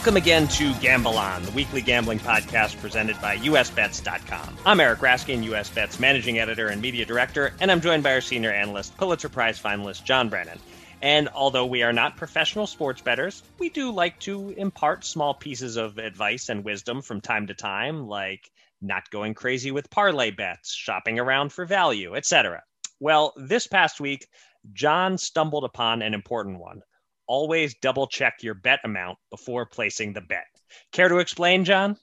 Welcome again to Gamble On, the weekly gambling podcast presented by USBets.com. I'm Eric Raskin, USBets managing editor and media director, and I'm joined by our senior analyst, Pulitzer Prize finalist John Brennan. And although we are not professional sports bettors, we do like to impart small pieces of advice and wisdom from time to time, like not going crazy with parlay bets, shopping around for value, etc. Well, this past week, John stumbled upon an important one always double check your bet amount before placing the bet. Care to explain, John?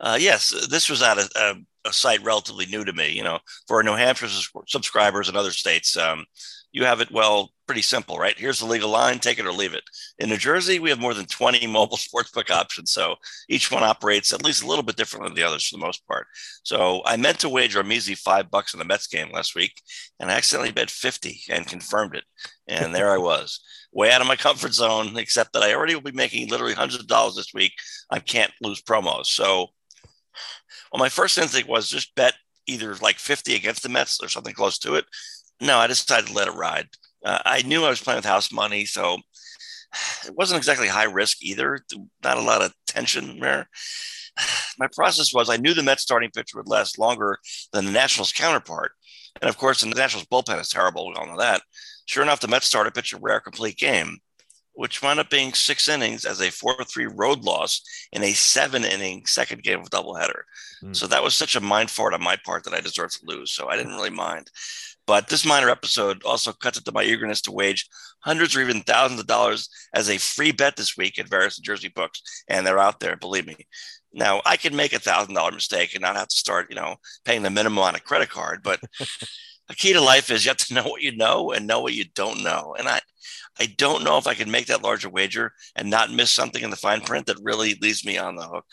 Uh, yes, this was at a, a, a, site relatively new to me. You know, for New Hampshire subscribers and other states, um, you have it well pretty simple, right? Here's the legal line, take it or leave it. In New Jersey, we have more than 20 mobile sportsbook options, so each one operates at least a little bit different than the others for the most part. So I meant to wager a measly five bucks on the Mets game last week, and I accidentally bet 50 and confirmed it, and there I was way out of my comfort zone, except that I already will be making literally hundreds of dollars this week. I can't lose promos. So, well, my first instinct was just bet either like 50 against the Mets or something close to it. No, I decided to let it ride. Uh, I knew I was playing with house money, so it wasn't exactly high risk either. Not a lot of tension there. My process was I knew the Mets starting pitcher would last longer than the Nationals counterpart. And of course, the Nationals bullpen is terrible. We all know that. Sure enough, the Mets started pitch a rare complete game, which wound up being six innings as a 4 3 road loss in a seven inning second game of doubleheader. Mm. So that was such a mind fart on my part that I deserved to lose. So I didn't really mind. But this minor episode also cuts into my eagerness to wage hundreds or even thousands of dollars as a free bet this week at various New Jersey books. And they're out there, believe me. Now I can make a thousand dollar mistake and not have to start, you know, paying the minimum on a credit card, but a key to life is you have to know what you know and know what you don't know. And I, I don't know if I can make that larger wager and not miss something in the fine print that really leaves me on the hook.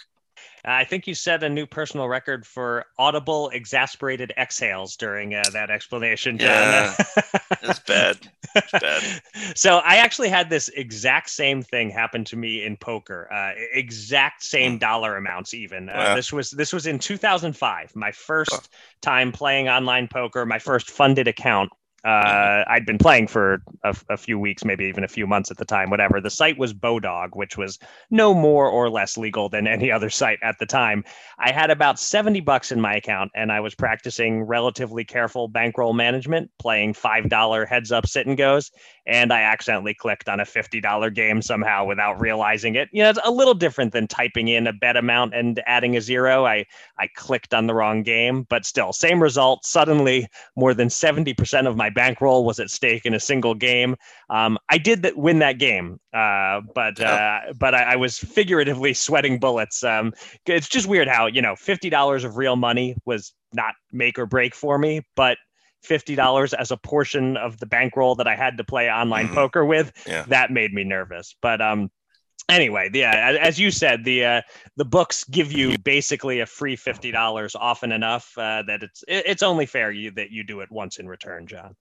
I think you set a new personal record for audible, exasperated exhales during uh, that explanation. John. Yeah, it's bad. It's bad. so I actually had this exact same thing happen to me in poker. Uh, exact same mm. dollar amounts, even. Uh. This was this was in 2005. My first time playing online poker. My first funded account uh, I'd been playing for a, a, few weeks, maybe even a few months at the time, whatever. The site was Bodog, which was no more or less legal than any other site at the time. I had about 70 bucks in my account and I was practicing relatively careful bankroll management, playing $5 heads up sit and goes. And I accidentally clicked on a $50 game somehow without realizing it. You know, it's a little different than typing in a bet amount and adding a zero. I, I clicked on the wrong game, but still, same result. Suddenly, more than 70% of my bankroll was at stake in a single game. Um, I did that, win that game, uh, but uh, but I, I, was figuratively sweating bullets. Um, it's just weird how you know fifty dollars of real money was not make or break for me, but fifty dollars as a portion of the bankroll that I had to play online mm-hmm. poker with, yeah. that made me nervous. But um, anyway, yeah, as you said, the uh, the books give you basically a free fifty dollars often enough uh, that it's it's only fair you that you do it once in return, John.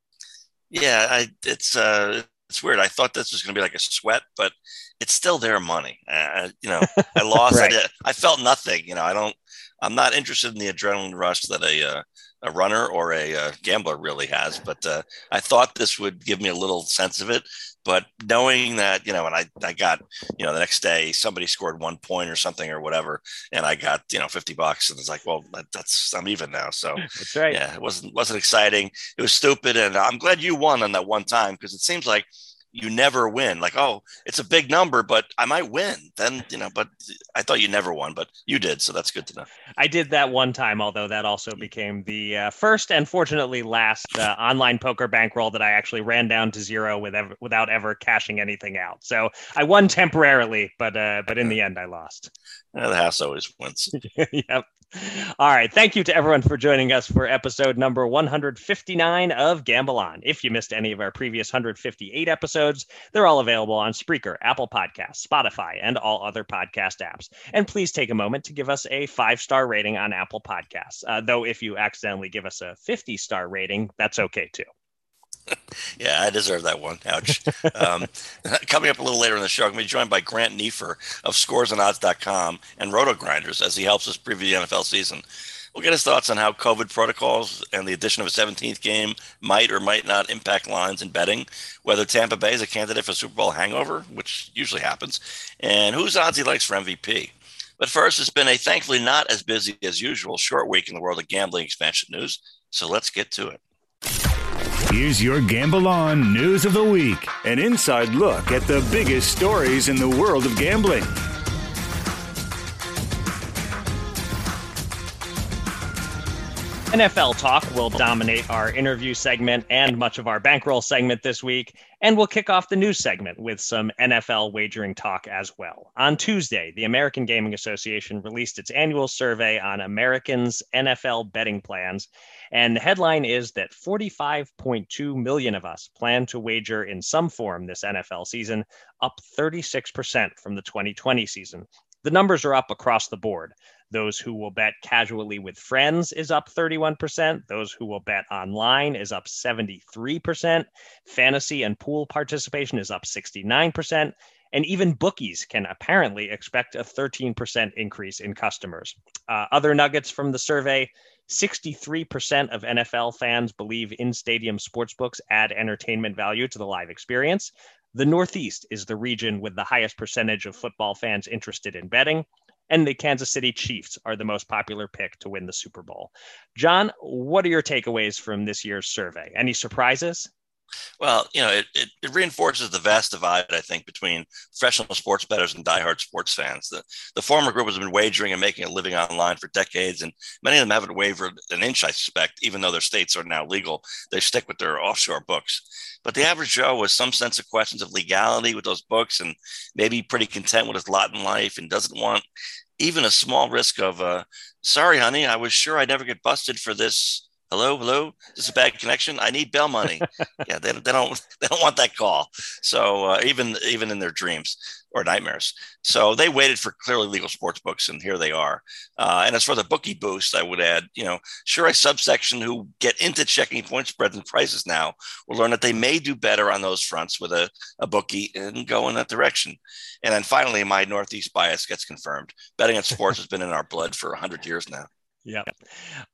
Yeah, I, it's uh, it's weird. I thought this was going to be like a sweat, but it's still their money. Uh, you know, I lost. right. I, did, I felt nothing. You know, I don't. I'm not interested in the adrenaline rush that a uh, a runner or a, uh, gambler really has. But uh, I thought this would give me a little sense of it. But knowing that, you know, and I, I got, you know, the next day somebody scored one point or something or whatever, and I got, you know, 50 bucks. And it's like, well, that, that's, I'm even now. So that's right. Yeah, it wasn't, wasn't exciting. It was stupid. And I'm glad you won on that one time because it seems like you never win. Like, oh, it's a big number, but I might win. Then, you know, but I thought you never won, but you did. So that's good to know. I did that one time, although that also became the uh, first and fortunately last uh, online poker bankroll that I actually ran down to zero with ever, without ever cashing anything out. So I won temporarily, but uh, but in the end, I lost. Yeah, the house always wins. yep. All right. Thank you to everyone for joining us for episode number 159 of Gamble On. If you missed any of our previous 158 episodes, they're all available on Spreaker, Apple Podcasts, Spotify, and all other podcast apps. And please take a moment to give us a five star rating on Apple Podcasts. Uh, though, if you accidentally give us a 50 star rating, that's okay too. Yeah, I deserve that one. Ouch. um, coming up a little later in the show, I'm going to be joined by Grant Neefer of scoresandodds.com and RotoGrinders as he helps us preview the NFL season. We'll get his thoughts on how COVID protocols and the addition of a 17th game might or might not impact lines and betting, whether Tampa Bay is a candidate for Super Bowl hangover, which usually happens, and whose odds he likes for MVP. But first, it's been a thankfully not as busy as usual short week in the world of gambling expansion news. So let's get to it. Here's your Gamble On News of the Week an inside look at the biggest stories in the world of gambling. NFL talk will dominate our interview segment and much of our bankroll segment this week. And we'll kick off the news segment with some NFL wagering talk as well. On Tuesday, the American Gaming Association released its annual survey on Americans' NFL betting plans. And the headline is that 45.2 million of us plan to wager in some form this NFL season, up 36% from the 2020 season. The numbers are up across the board. Those who will bet casually with friends is up 31%. Those who will bet online is up 73%. Fantasy and pool participation is up 69%. And even bookies can apparently expect a 13% increase in customers. Uh, other nuggets from the survey 63% of NFL fans believe in stadium sportsbooks add entertainment value to the live experience. The Northeast is the region with the highest percentage of football fans interested in betting. And the Kansas City Chiefs are the most popular pick to win the Super Bowl. John, what are your takeaways from this year's survey? Any surprises? Well, you know, it, it, it, reinforces the vast divide, I think, between professional sports bettors and diehard sports fans. The, the former group has been wagering and making a living online for decades, and many of them haven't wavered an inch, I suspect, even though their states are now legal. They stick with their offshore books. But the average Joe has some sense of questions of legality with those books and maybe pretty content with his lot in life and doesn't want even a small risk of, uh, sorry, honey, I was sure I'd never get busted for this hello, hello, this is a bad connection. I need bail money. yeah, they, they don't they don't want that call. So uh, even even in their dreams or nightmares. So they waited for clearly legal sports books, and here they are. Uh, and as for the bookie boost, I would add, you know, sure, a subsection who get into checking point spreads and prices now will learn that they may do better on those fronts with a, a bookie and go in that direction. And then finally, my Northeast bias gets confirmed. Betting on sports has been in our blood for 100 years now. Yeah.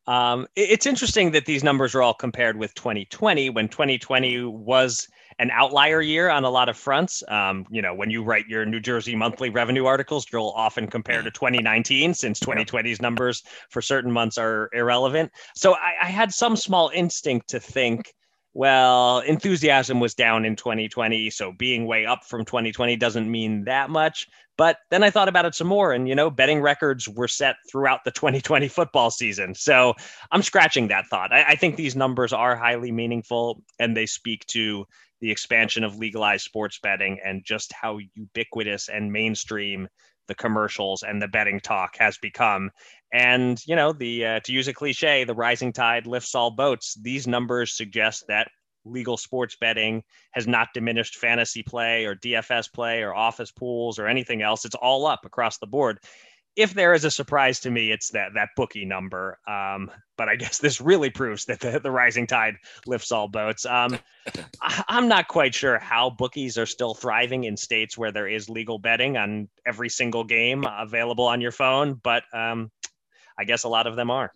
Um, it's interesting that these numbers are all compared with 2020 when 2020 was an outlier year on a lot of fronts. Um, you know, when you write your New Jersey monthly revenue articles, you'll often compare to 2019 since 2020's numbers for certain months are irrelevant. So I, I had some small instinct to think well, enthusiasm was down in 2020. So being way up from 2020 doesn't mean that much. But then I thought about it some more, and you know, betting records were set throughout the 2020 football season. So I'm scratching that thought. I, I think these numbers are highly meaningful, and they speak to the expansion of legalized sports betting and just how ubiquitous and mainstream the commercials and the betting talk has become. And you know, the uh, to use a cliche, the rising tide lifts all boats. These numbers suggest that legal sports betting has not diminished fantasy play or DFS play or office pools or anything else. It's all up across the board. if there is a surprise to me, it's that that bookie number. Um, but I guess this really proves that the, the rising tide lifts all boats. Um, I, I'm not quite sure how bookies are still thriving in states where there is legal betting on every single game available on your phone, but um, I guess a lot of them are.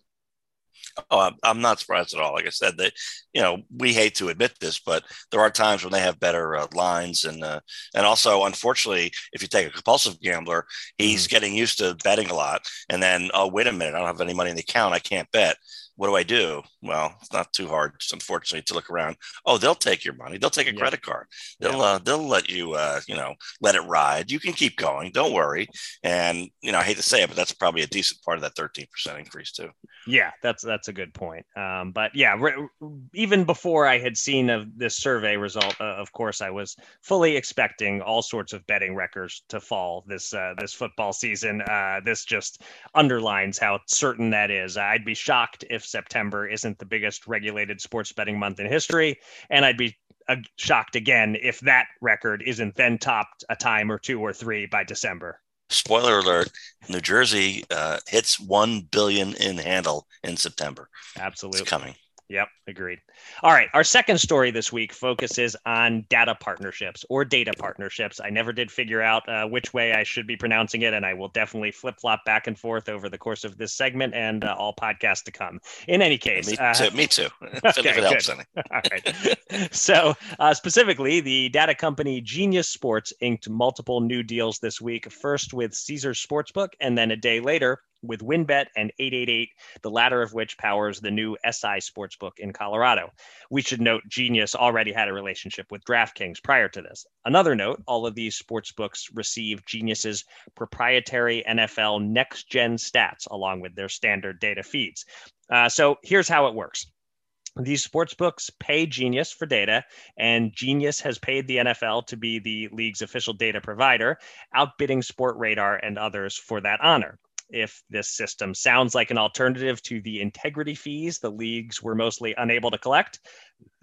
Oh, I'm not surprised at all. Like I said, that you know we hate to admit this, but there are times when they have better uh, lines, and uh, and also unfortunately, if you take a compulsive gambler, he's mm getting used to betting a lot, and then oh wait a minute, I don't have any money in the account, I can't bet what do I do? Well, it's not too hard, unfortunately, to look around. Oh, they'll take your money. They'll take a yeah. credit card. They'll yeah. uh, they'll let you uh, you know let it ride. You can keep going. Don't worry. And you know, I hate to say it, but that's probably a decent part of that thirteen percent increase too. Yeah, that's that's a good point. Um, but yeah, re- even before I had seen of this survey result, uh, of course, I was fully expecting all sorts of betting records to fall this uh, this football season. Uh, this just underlines how certain that is. I'd be shocked if September isn't the biggest regulated sports betting month in history, and I'd be uh, shocked again if that record isn't then topped a time or two or three by December. Spoiler alert new jersey uh, hits 1 billion in handle in september. Absolutely it's coming Yep, agreed. All right, our second story this week focuses on data partnerships or data partnerships. I never did figure out uh, which way I should be pronouncing it, and I will definitely flip flop back and forth over the course of this segment and uh, all podcasts to come. In any case, me uh, too. Me too. okay, good. all right. so, uh, specifically, the data company Genius Sports inked multiple new deals this week. First with Caesars Sportsbook, and then a day later with WynnBET and 888, the latter of which powers the new SI Sportsbook in Colorado. We should note Genius already had a relationship with DraftKings prior to this. Another note all of these sportsbooks receive Genius's proprietary NFL next gen stats along with their standard data feeds. Uh, so here's how it works. These sports books pay Genius for data, and Genius has paid the NFL to be the league's official data provider, outbidding Sportradar and others for that honor if this system sounds like an alternative to the integrity fees the leagues were mostly unable to collect.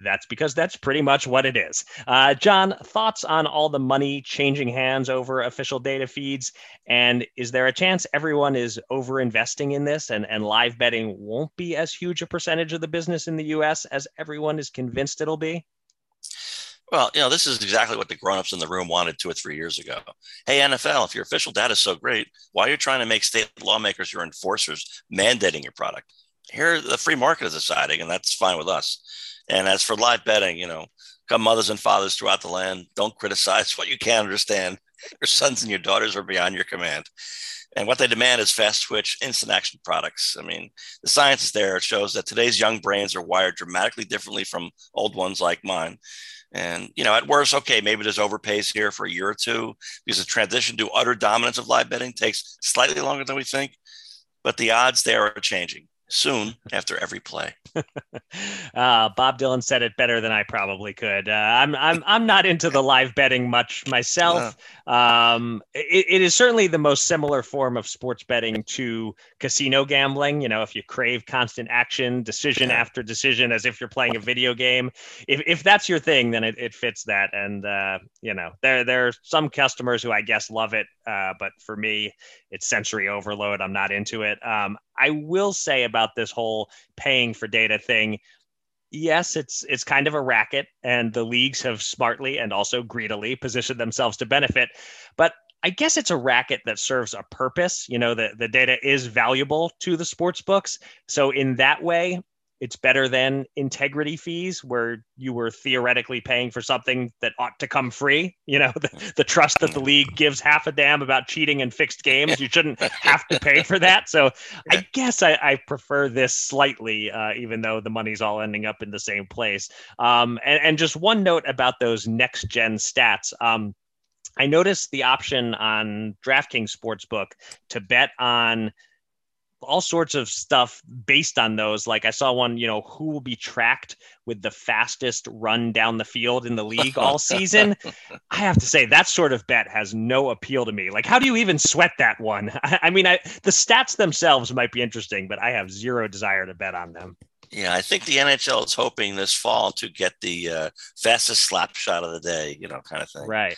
That's because that's pretty much what it is. Uh, John, thoughts on all the money changing hands over official data feeds? And is there a chance everyone is over investing in this and, and live betting won't be as huge a percentage of the business in the US as everyone is convinced it'll be? Well, you know, this is exactly what the grown-ups in the room wanted two or three years ago. Hey, NFL, if your official data is so great, why are you trying to make state lawmakers your enforcers mandating your product? Here, the free market is deciding, and that's fine with us. And as for live betting, you know, come mothers and fathers throughout the land, don't criticize what you can't understand. Your sons and your daughters are beyond your command. And what they demand is fast twitch, instant action products. I mean, the science is there. It shows that today's young brains are wired dramatically differently from old ones like mine. And, you know, at worst, okay, maybe there's overpays here for a year or two because the transition to utter dominance of live betting takes slightly longer than we think. But the odds there are changing soon after every play. uh, Bob Dylan said it better than I probably could. Uh, I'm I'm I'm not into the live betting much myself. Um, it, it is certainly the most similar form of sports betting to casino gambling. You know, if you crave constant action, decision after decision, as if you're playing a video game. If if that's your thing, then it, it fits that. And uh, you know, there there are some customers who I guess love it, uh, but for me, it's sensory overload. I'm not into it. Um, I will say about this whole paying for data thing. Yes, it's it's kind of a racket, and the leagues have smartly and also greedily positioned themselves to benefit. But I guess it's a racket that serves a purpose. You know, the, the data is valuable to the sports books. So in that way, it's better than integrity fees where you were theoretically paying for something that ought to come free. You know the, the trust that the league gives half a damn about cheating in fixed games you shouldn't have to pay for that. So i guess i, I prefer this slightly uh, even though the money's all ending up in the same place. Um, and, and just one note about those next gen stats. Um, I noticed the option on DraftKings Sportsbook to bet on all sorts of stuff based on those. Like I saw one, you know, who will be tracked with the fastest run down the field in the league all season. I have to say that sort of bet has no appeal to me. Like, how do you even sweat that one? I, I mean, I, the stats themselves might be interesting, but I have zero desire to bet on them. Yeah, I think the NHL is hoping this fall to get the uh, fastest slap shot of the day, you know, kind of thing. Right.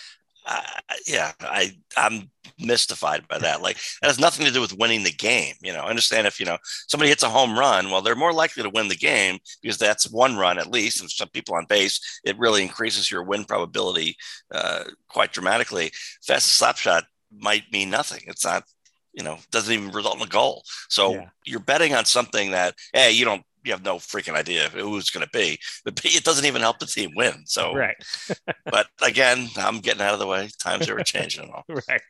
Yeah, I I'm mystified by that. Like that has nothing to do with winning the game. You know, understand if you know somebody hits a home run, well, they're more likely to win the game because that's one run at least, and some people on base, it really increases your win probability uh, quite dramatically. Fastest slap shot might mean nothing. It's not you know doesn't even result in a goal so yeah. you're betting on something that hey you don't you have no freaking idea who it's going to be. But it doesn't even help the team win. So, right. but again, I'm getting out of the way. Times are changing. all. right.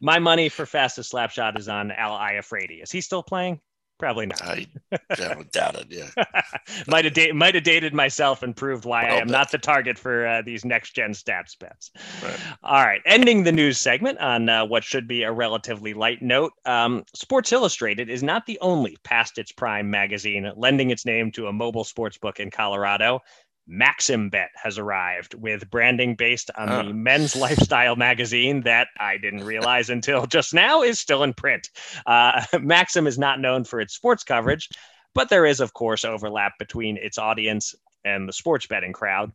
My money for fastest slap shot is on Al Iafrate. Is he still playing? Probably not. I, I doubt it. Yeah. might have da- might have dated myself and proved why I am bit. not the target for uh, these next gen stats bets. Right. All right. Ending the news segment on uh, what should be a relatively light note. Um, Sports Illustrated is not the only past its prime magazine lending its name to a mobile sports book in Colorado. Maxim Bet has arrived with branding based on the men's lifestyle magazine that I didn't realize until just now is still in print. Uh, Maxim is not known for its sports coverage, but there is, of course, overlap between its audience and the sports betting crowd.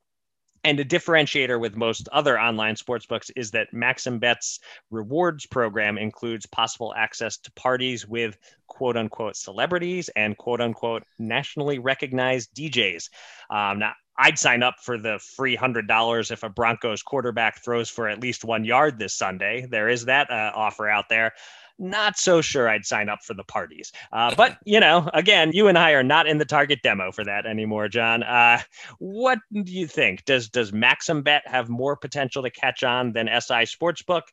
And a differentiator with most other online sports books is that Maxim Bet's rewards program includes possible access to parties with quote unquote celebrities and quote unquote nationally recognized DJs. Um, now, I'd sign up for the free hundred dollars if a Broncos quarterback throws for at least one yard this Sunday. There is that uh, offer out there. Not so sure I'd sign up for the parties. Uh, but you know, again, you and I are not in the target demo for that anymore, John. Uh, what do you think? Does does Maxim Bet have more potential to catch on than SI Sportsbook?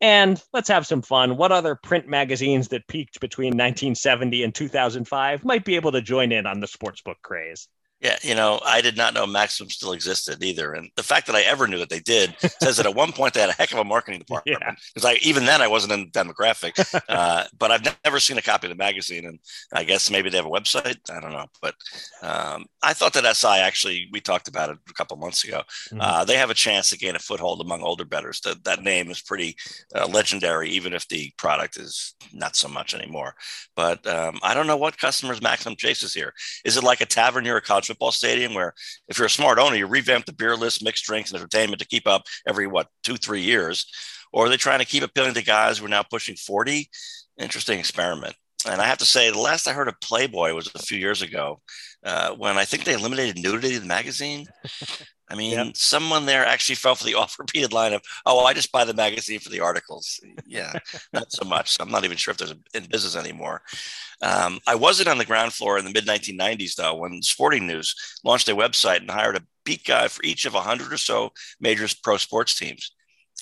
And let's have some fun. What other print magazines that peaked between 1970 and 2005 might be able to join in on the sportsbook craze? Yeah, you know, I did not know Maxim still existed either, and the fact that I ever knew that they did says that at one point they had a heck of a marketing department. Because yeah. I even then I wasn't in the demographic, uh, but I've never seen a copy of the magazine, and I guess maybe they have a website. I don't know, but um, I thought that SI actually we talked about it a couple months ago. Mm-hmm. Uh, they have a chance to gain a foothold among older bettors. That that name is pretty uh, legendary, even if the product is not so much anymore. But um, I don't know what customers Maxim chases here. Is it like a tavern near a college football stadium where if you're a smart owner, you revamp the beer list, mixed drinks, and entertainment to keep up every what two, three years, or are they trying to keep appealing to guys who are now pushing 40? Interesting experiment. And I have to say, the last I heard of Playboy was a few years ago uh, when I think they eliminated nudity in the magazine. I mean, yep. someone there actually fell for the off-repeated line of, oh, well, I just buy the magazine for the articles. Yeah, not so much. I'm not even sure if there's in business anymore. Um, I wasn't on the ground floor in the mid 1990s, though, when Sporting News launched a website and hired a beat guy for each of 100 or so major pro sports teams.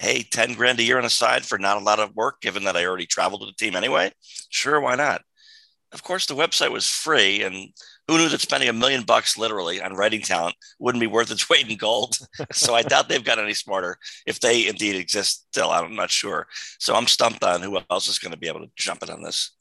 Hey, 10 grand a year on the side for not a lot of work, given that I already traveled with the team anyway? Sure, why not? Of course, the website was free and who knew that spending a million bucks literally on writing talent wouldn't be worth its weight in gold? so I doubt they've got any smarter if they indeed exist still. I'm not sure. So I'm stumped on who else is going to be able to jump in on this.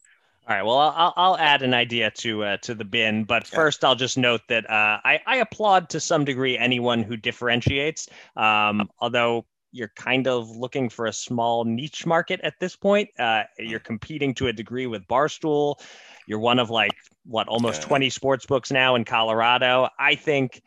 All right. Well, I'll, I'll add an idea to uh, to the bin, but first I'll just note that uh, I, I applaud to some degree anyone who differentiates. Um, although you're kind of looking for a small niche market at this point, uh, you're competing to a degree with Barstool. You're one of like what almost yeah. 20 sports books now in Colorado. I think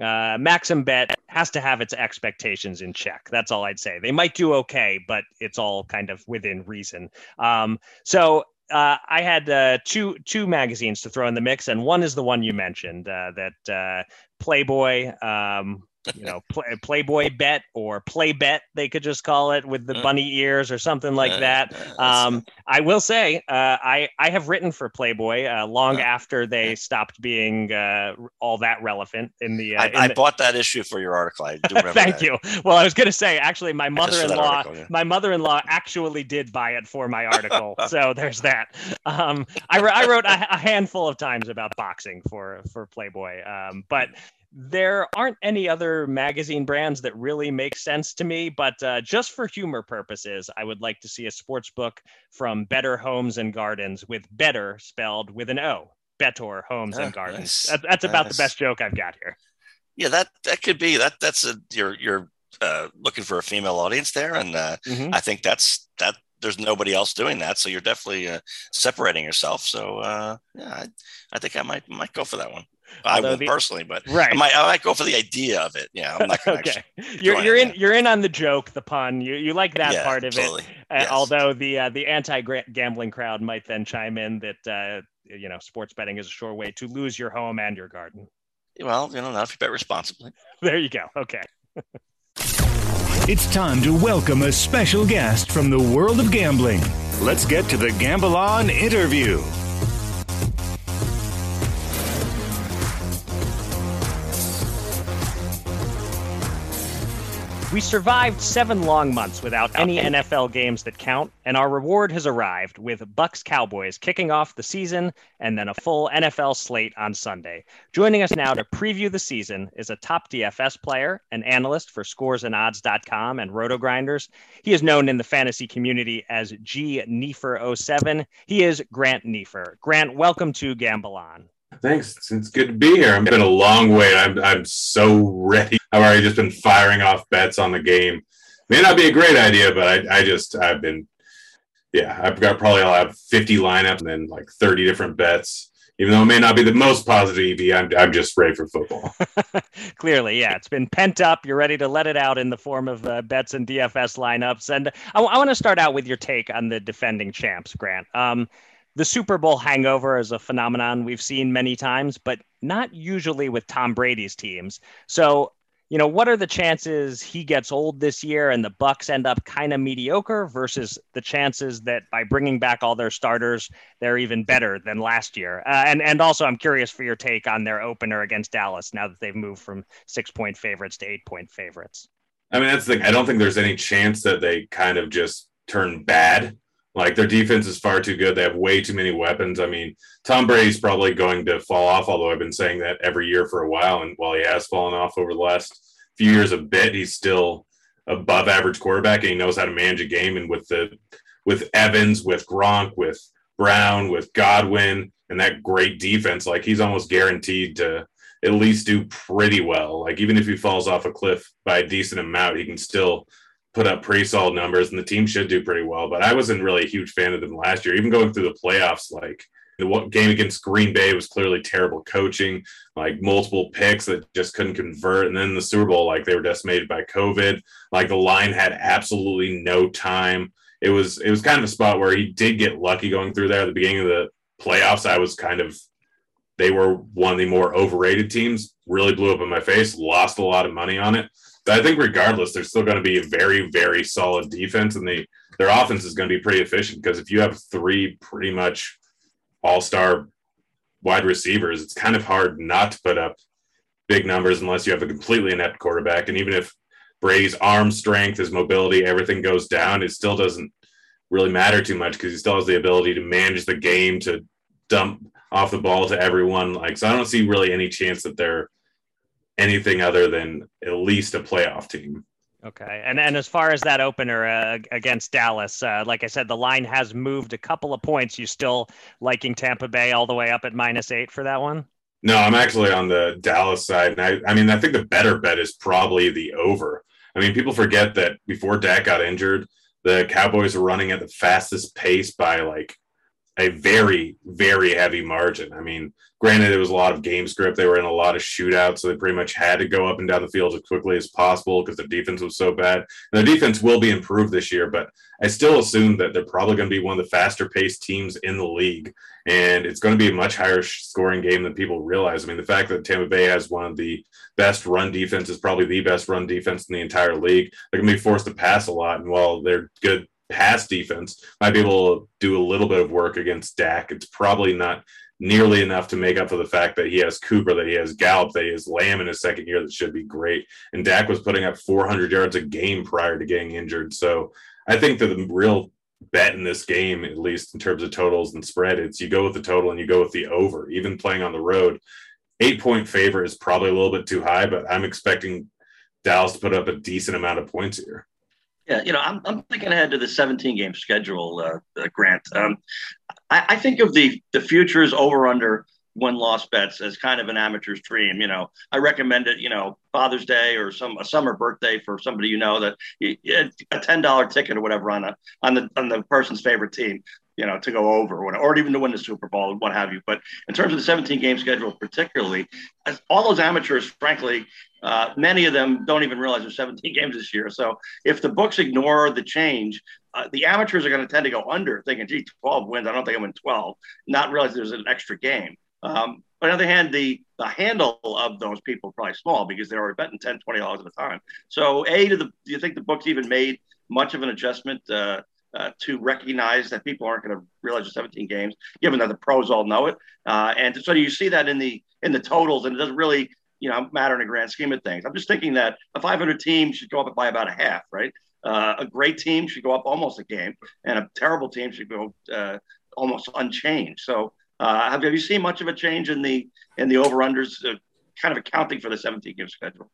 uh, Maxim Bet has to have its expectations in check. That's all I'd say. They might do okay, but it's all kind of within reason. Um, so uh, I had uh, two two magazines to throw in the mix, and one is the one you mentioned uh, that uh, Playboy. Um, you know, play, Playboy bet or Play Bet, they could just call it with the mm. bunny ears or something like uh, that. Um, I will say, uh, I I have written for Playboy uh, long after they stopped being uh, all that relevant in the. Uh, I, in I the... bought that issue for your article. I do remember. Thank that. you. Well, I was going to say, actually, my mother-in-law, yeah. my mother-in-law actually did buy it for my article. so there's that. Um, I, I wrote a, a, handful of times about boxing for for Playboy, um, but there aren't any other magazine brands that really make sense to me, but uh, just for humor purposes, I would like to see a sports book from Better Homes and Gardens with better spelled with an O. Better Homes oh, and Gardens. Nice. That, that's about nice. the best joke I've got here. Yeah, that that could be that. That's a you're you're uh, looking for a female audience there, and uh, mm-hmm. I think that's that. There's nobody else doing that, so you're definitely uh, separating yourself. So uh, yeah, I, I think I might might go for that one. I won't the, personally, but right. I might, I might go for the idea of it. Yeah, I'm not okay. You're you're in you're in on the joke, the pun. You you like that yeah, part of absolutely. it. Uh, yes. although the uh, the anti gambling crowd might then chime in that uh, you know sports betting is a sure way to lose your home and your garden. Well, you know, not if you bet responsibly. There you go. Okay. it's time to welcome a special guest from the world of gambling. Let's get to the Gamble On interview. We survived seven long months without any NFL games that count, and our reward has arrived with Bucs Cowboys kicking off the season and then a full NFL slate on Sunday. Joining us now to preview the season is a top DFS player, an analyst for scoresandodds.com and RotoGrinders. He is known in the fantasy community as G Neefer07. He is Grant Neefer. Grant, welcome to Gamble On. Thanks. It's good to be here. I've been a long way. I'm, I'm so ready. I've already just been firing off bets on the game. May not be a great idea, but I, I just, I've been, yeah, I've got probably, I'll have 50 lineups and then like 30 different bets. Even though it may not be the most positive EV, I'm, I'm just ready for football. Clearly, yeah. It's been pent up. You're ready to let it out in the form of uh, bets and DFS lineups. And I, I want to start out with your take on the defending champs, Grant. Um, the Super Bowl hangover is a phenomenon we've seen many times, but not usually with Tom Brady's teams. So, you know, what are the chances he gets old this year and the Bucs end up kind of mediocre versus the chances that by bringing back all their starters, they're even better than last year? Uh, and and also, I'm curious for your take on their opener against Dallas now that they've moved from six point favorites to eight point favorites. I mean, that's the. I don't think there's any chance that they kind of just turn bad like their defense is far too good. They have way too many weapons. I mean, Tom Brady's probably going to fall off, although I've been saying that every year for a while. And while he has fallen off over the last few years a bit, he's still above average quarterback and he knows how to manage a game. And with the with Evans, with Gronk, with Brown, with Godwin, and that great defense, like he's almost guaranteed to at least do pretty well. Like even if he falls off a cliff by a decent amount, he can still put up pretty solid numbers, and the team should do pretty well. But I wasn't really a huge fan of them last year, even going through the playoffs. Like the game against Green Bay was clearly terrible coaching, like multiple picks that just couldn't convert. And then the Super Bowl, like they were decimated by COVID. Like the line had absolutely no time. It was it was kind of a spot where he did get lucky going through there at the beginning of the playoffs. I was kind of they were one of the more overrated teams. Really blew up in my face. Lost a lot of money on it. I think regardless, they're still going to be a very, very solid defense, and they their offense is going to be pretty efficient because if you have three pretty much all star wide receivers, it's kind of hard not to put up big numbers unless you have a completely inept quarterback. And even if Brady's arm strength, his mobility, everything goes down, it still doesn't really matter too much because he still has the ability to manage the game, to dump off the ball to everyone. Like, so I don't see really any chance that they're anything other than at least a playoff team. Okay, and and as far as that opener uh, against Dallas, uh, like I said, the line has moved a couple of points. You still liking Tampa Bay all the way up at minus eight for that one? No, I'm actually on the Dallas side, and I, I mean, I think the better bet is probably the over. I mean, people forget that before Dak got injured, the Cowboys were running at the fastest pace by like a very, very heavy margin. I mean, granted, it was a lot of game script. They were in a lot of shootouts, so they pretty much had to go up and down the field as quickly as possible because their defense was so bad. And their defense will be improved this year, but I still assume that they're probably going to be one of the faster paced teams in the league. And it's going to be a much higher scoring game than people realize. I mean, the fact that Tampa Bay has one of the best run defenses, probably the best run defense in the entire league, they're going to be forced to pass a lot. And while they're good pass defense might be able to do a little bit of work against Dak. It's probably not nearly enough to make up for the fact that he has Cooper, that he has Gallup, that he has Lamb in his second year that should be great. And Dak was putting up 400 yards a game prior to getting injured. So I think that the real bet in this game, at least in terms of totals and spread, it's you go with the total and you go with the over, even playing on the road. Eight point favor is probably a little bit too high, but I'm expecting Dallas to put up a decent amount of points here. Yeah, you know, I'm, I'm thinking ahead to the 17 game schedule, uh, uh, Grant. Um, I, I, think of the the futures over under win loss bets as kind of an amateur's dream. You know, I recommend it. You know, Father's Day or some a summer birthday for somebody you know that a ten dollar ticket or whatever on a on the on the person's favorite team. You know, to go over or, even to win the Super Bowl, what have you. But in terms of the 17 game schedule, particularly, all those amateurs, frankly, uh, many of them don't even realize there's 17 games this year. So if the books ignore the change, uh, the amateurs are going to tend to go under, thinking, gee, 12 wins. I don't think I'm in 12, not realize there's an extra game. Um, on the other hand, the, the handle of those people probably small because they're already betting 10 $20 at a time. So, A, to the, do you think the books even made much of an adjustment uh, uh, to recognize that people aren't going to realize the 17 games, given that the pros all know it? Uh, and so you see that in the in the totals, and it doesn't really you know matter in the grand scheme of things. I'm just thinking that a 500 team should go up by about a half, right? Uh, a great team should go up almost a game, and a terrible team should go uh, almost unchanged. So, uh, have, have you seen much of a change in the in the over unders, uh, kind of accounting for the 17 game schedule?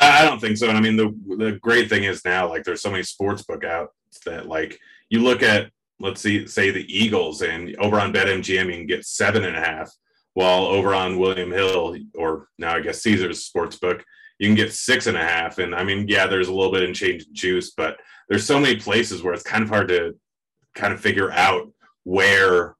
I don't think so. And I mean, the the great thing is now, like, there's so many sports book that, like, you look at, let's see, say the Eagles, and over on BetMGM, you can get seven and a half, while over on William Hill, or now I guess Caesars Sportsbook, you can get six and a half. And I mean, yeah, there's a little bit in change juice, but there's so many places where it's kind of hard to kind of figure out where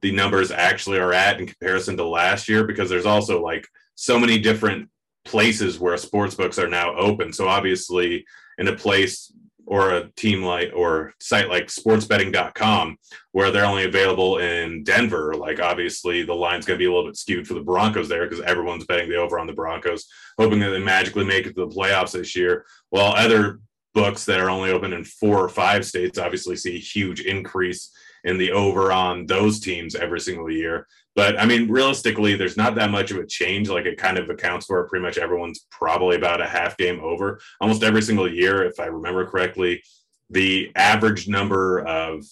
the numbers actually are at in comparison to last year because there's also like so many different places where sports books are now open. So obviously, in a place or a team like or site like sportsbetting.com where they're only available in Denver, like obviously the line's going to be a little bit skewed for the Broncos there because everyone's betting the over on the Broncos, hoping that they magically make it to the playoffs this year. While other books that are only open in four or five states obviously see a huge increase in the over on those teams every single year. But I mean, realistically, there's not that much of a change. Like it kind of accounts for pretty much everyone's probably about a half game over almost every single year, if I remember correctly. The average number of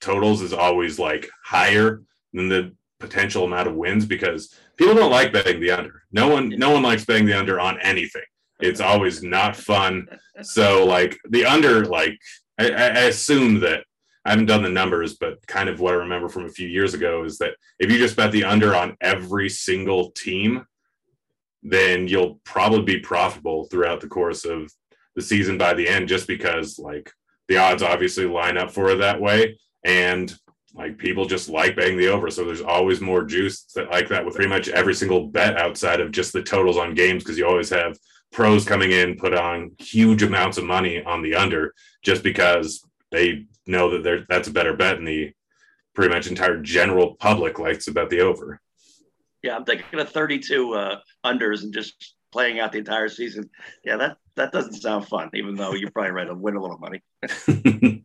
totals is always like higher than the potential amount of wins because people don't like betting the under. No one, no one likes betting the under on anything. It's always not fun. So like the under, like I, I assume that I haven't done the numbers, but kind of what I remember from a few years ago is that if you just bet the under on every single team, then you'll probably be profitable throughout the course of the season by the end, just because like the odds obviously line up for it that way. And like people just like betting the over. So there's always more juice that, like that with pretty much every single bet outside of just the totals on games, because you always have pros coming in, put on huge amounts of money on the under just because they know that there that's a better bet, and the pretty much entire general public likes to bet the over. Yeah, I'm thinking of 32 uh, unders and just playing out the entire season. Yeah, that that doesn't sound fun, even though you're probably right to win a little money.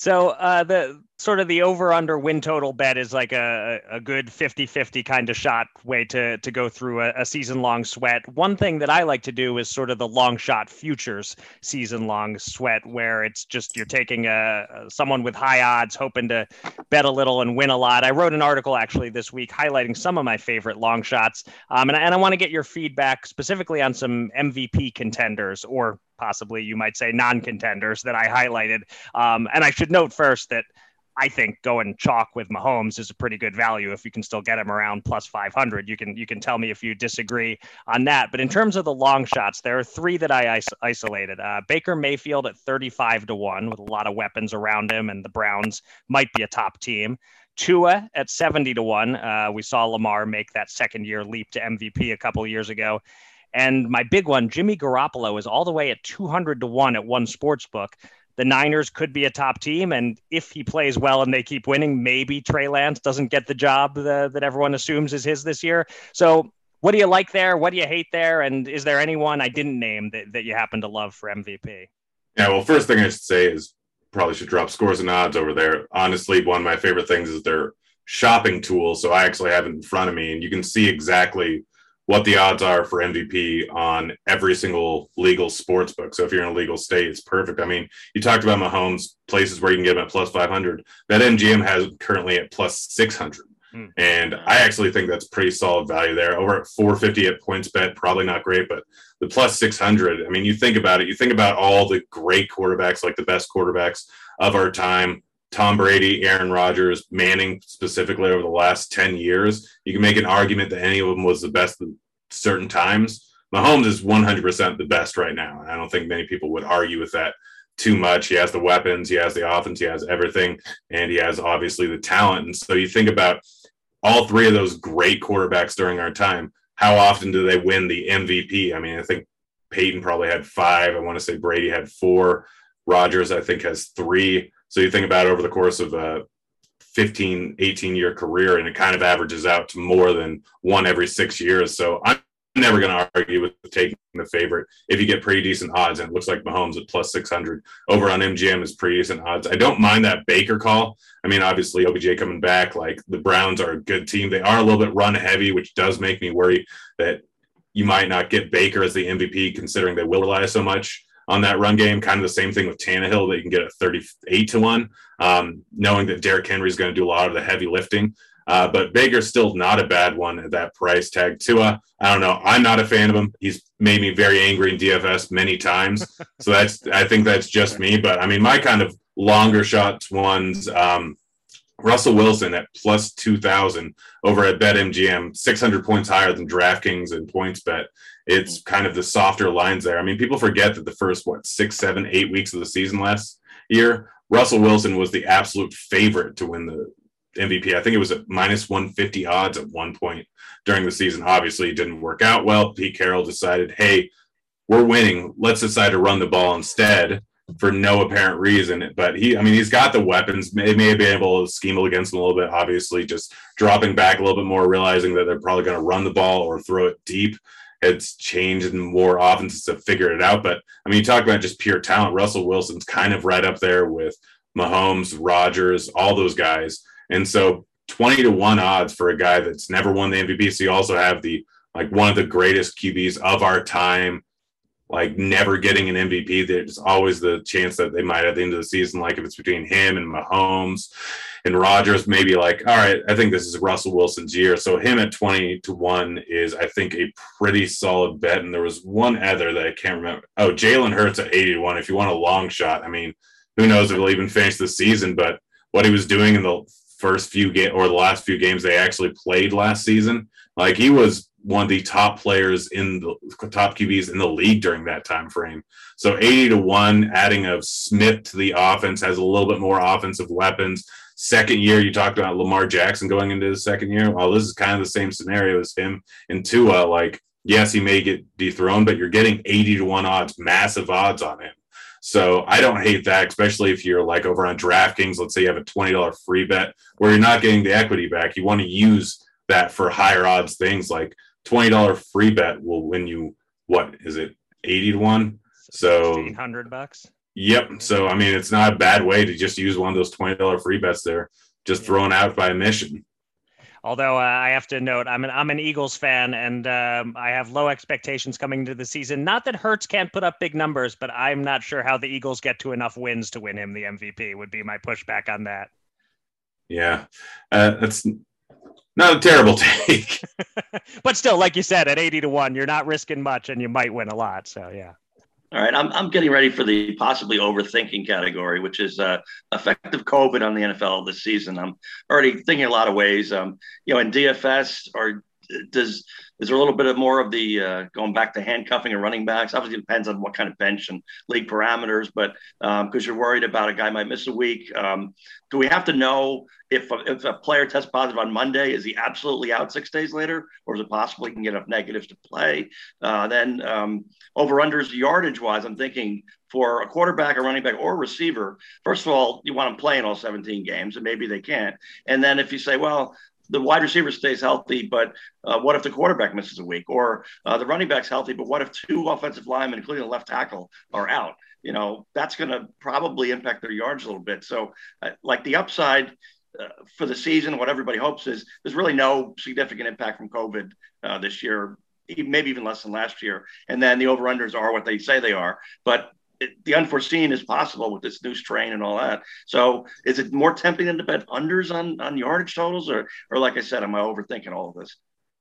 so uh, the sort of the over under win total bet is like a, a good 50 50 kind of shot way to, to go through a, a season long sweat. One thing that I like to do is sort of the long shot futures season long sweat, where it's just you're taking a, someone with high odds, hoping to bet a little and win a lot. I wrote an article actually this week highlighting some of my favorite long shots. Um, and, and I want to get your feedback specifically on some MVP contenders or possibly you might say non contenders that I highlighted. Um, and I should note first that I think going chalk with Mahomes is a pretty good value if you can still get him around plus 500. You can you can tell me if you disagree on that. But in terms of the long shots, there are three that I is- isolated. Uh, Baker Mayfield at 35 to one with a lot of weapons around him, and the Browns might be a top team. Tua at 70 to one. Uh, we saw Lamar make that second year leap to MVP a couple years ago. And my big one, Jimmy Garoppolo, is all the way at 200 to one at one sports book the Niners could be a top team. And if he plays well and they keep winning, maybe Trey Lance doesn't get the job the, that everyone assumes is his this year. So, what do you like there? What do you hate there? And is there anyone I didn't name that, that you happen to love for MVP? Yeah, well, first thing I should say is probably should drop scores and odds over there. Honestly, one of my favorite things is their shopping tool. So I actually have it in front of me, and you can see exactly what the odds are for MVP on every single legal sports book. So if you're in a legal state, it's perfect. I mean, you talked about Mahomes, places where you can get him at plus 500. That MGM has currently at plus 600. Hmm. And I actually think that's pretty solid value there. Over at 450 at PointsBet, probably not great, but the plus 600. I mean, you think about it, you think about all the great quarterbacks, like the best quarterbacks of our time Tom Brady, Aaron Rodgers, Manning specifically over the last 10 years, you can make an argument that any of them was the best at certain times. Mahomes is 100% the best right now. I don't think many people would argue with that too much. He has the weapons, he has the offense, he has everything, and he has obviously the talent. And so you think about all three of those great quarterbacks during our time. How often do they win the MVP? I mean, I think Peyton probably had five. I want to say Brady had four. Rodgers, I think, has three. So you think about over the course of a 15, 18 year career, and it kind of averages out to more than one every six years. So I'm never going to argue with taking the favorite if you get pretty decent odds. And it looks like Mahomes at plus 600 over on MGM is pretty decent odds. I don't mind that Baker call. I mean, obviously, OBJ coming back, like the Browns are a good team. They are a little bit run heavy, which does make me worry that you might not get Baker as the MVP, considering they will rely so much on that run game. Kind of the same thing with Tannehill that you can get at 38 to 1, um, knowing that Derrick Henry is going to do a lot of the heavy lifting. Uh, but Baker's still not a bad one at that price tag. Tua, I don't know. I'm not a fan of him. He's made me very angry in DFS many times. so that's I think that's just me. But I mean, my kind of longer shots ones. Um, Russell Wilson at plus 2,000 over at BetMGM, 600 points higher than DraftKings and PointsBet. It's kind of the softer lines there. I mean, people forget that the first, what, six, seven, eight weeks of the season last year, Russell Wilson was the absolute favorite to win the MVP. I think it was at minus 150 odds at one point during the season. Obviously, it didn't work out well. Pete Carroll decided, hey, we're winning. Let's decide to run the ball instead for no apparent reason. But he, I mean, he's got the weapons. They May, may be able to scheme against him a little bit. Obviously, just dropping back a little bit more, realizing that they're probably going to run the ball or throw it deep. It's changed more offenses have figured it out. But I mean, you talk about just pure talent. Russell Wilson's kind of right up there with Mahomes, Rodgers, all those guys. And so 20 to 1 odds for a guy that's never won the MVP. So you also have the like one of the greatest QBs of our time, like never getting an MVP. There's always the chance that they might at the end of the season, like if it's between him and Mahomes and Rodgers, maybe like, all right, I think this is Russell Wilson's year. So him at 20 to 1 is, I think, a pretty solid bet. And there was one other that I can't remember. Oh, Jalen Hurts at 80 to 1. If you want a long shot, I mean, who knows if he'll even finish the season, but what he was doing in the first few game or the last few games they actually played last season. Like he was one of the top players in the top QBs in the league during that time frame. So 80 to 1 adding of Smith to the offense has a little bit more offensive weapons. Second year you talked about Lamar Jackson going into the second year. Well, this is kind of the same scenario as him and Tua like yes, he may get dethroned, but you're getting 80 to 1 odds, massive odds on him. So I don't hate that, especially if you're like over on DraftKings. Let's say you have a $20 free bet where you're not getting the equity back. You want to use that for higher odds things like $20 free bet will win you what is it 80 to 1 so 100 bucks yep so i mean it's not a bad way to just use one of those $20 free bets there just thrown out by a mission Although uh, I have to note, I'm an I'm an Eagles fan, and um, I have low expectations coming into the season. Not that Hurts can't put up big numbers, but I'm not sure how the Eagles get to enough wins to win him the MVP. Would be my pushback on that. Yeah, uh, that's not a terrible take. but still, like you said, at 80 to one, you're not risking much, and you might win a lot. So yeah. All right, I'm, I'm getting ready for the possibly overthinking category, which is uh, effective COVID on the NFL this season. I'm already thinking a lot of ways. Um, you know, in DFS, or does is there a little bit of more of the uh, going back to handcuffing and running backs? Obviously, it depends on what kind of bench and league parameters, but because um, you're worried about a guy might miss a week, um, do we have to know if a, if a player tests positive on Monday, is he absolutely out six days later, or is it possible he can get enough negatives to play? Uh, then um, over unders yardage wise, I'm thinking for a quarterback, a running back, or a receiver. First of all, you want them playing all 17 games, and maybe they can't. And then if you say, well, the wide receiver stays healthy, but uh, what if the quarterback misses a week? Or uh, the running back's healthy, but what if two offensive linemen, including the left tackle, are out? You know, that's going to probably impact their yards a little bit. So, uh, like the upside uh, for the season, what everybody hopes is there's really no significant impact from COVID uh, this year maybe even less than last year. And then the over unders are what they say they are. But it, the unforeseen is possible with this new strain and all that. So is it more tempting than to bet unders on, on yardage totals or, or like I said, am I overthinking all of this?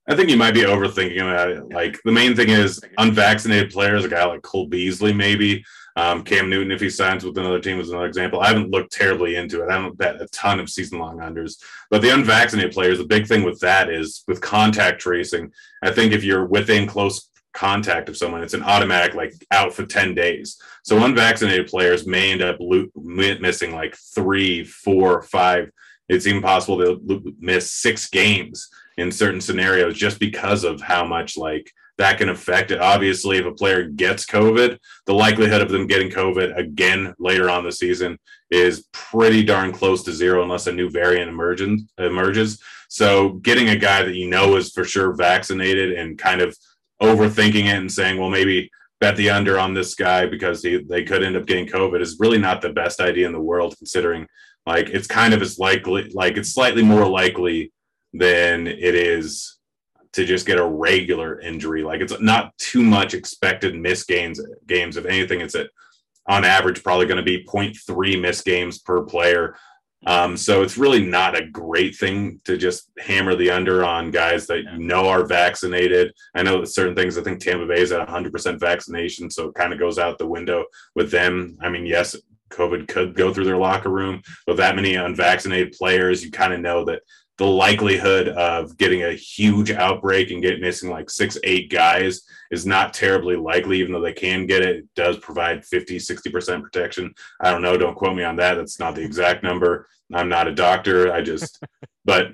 I think you might be overthinking about it. Like the main thing is unvaccinated players, a guy like Cole Beasley, maybe um, Cam Newton, if he signs with another team, is another example. I haven't looked terribly into it. I don't bet a ton of season long unders, but the unvaccinated players, the big thing with that is with contact tracing. I think if you're within close contact of someone, it's an automatic like out for 10 days. So unvaccinated players may end up lo- missing like three, four, five. It's even possible they'll miss six games in certain scenarios just because of how much like that can affect it. Obviously, if a player gets COVID, the likelihood of them getting COVID again later on the season is pretty darn close to zero unless a new variant emerges. So getting a guy that you know is for sure vaccinated and kind of overthinking it and saying, well, maybe bet the under on this guy because he, they could end up getting COVID is really not the best idea in the world, considering like it's kind of as likely, like it's slightly more likely than it is to just get a regular injury. Like it's not too much expected miss games. Games, if anything, it's at on average probably going to be 0.3 miss games per player. Um, so it's really not a great thing to just hammer the under on guys that you know are vaccinated. I know that certain things, I think Tampa Bay is at 100% vaccination, so it kind of goes out the window with them. I mean, yes, COVID could go through their locker room, but that many unvaccinated players, you kind of know that the likelihood of getting a huge outbreak and get missing like six, eight guys is not terribly likely, even though they can get it. It does provide 50, 60% protection. I don't know. Don't quote me on that. That's not the exact number. I'm not a doctor. I just, but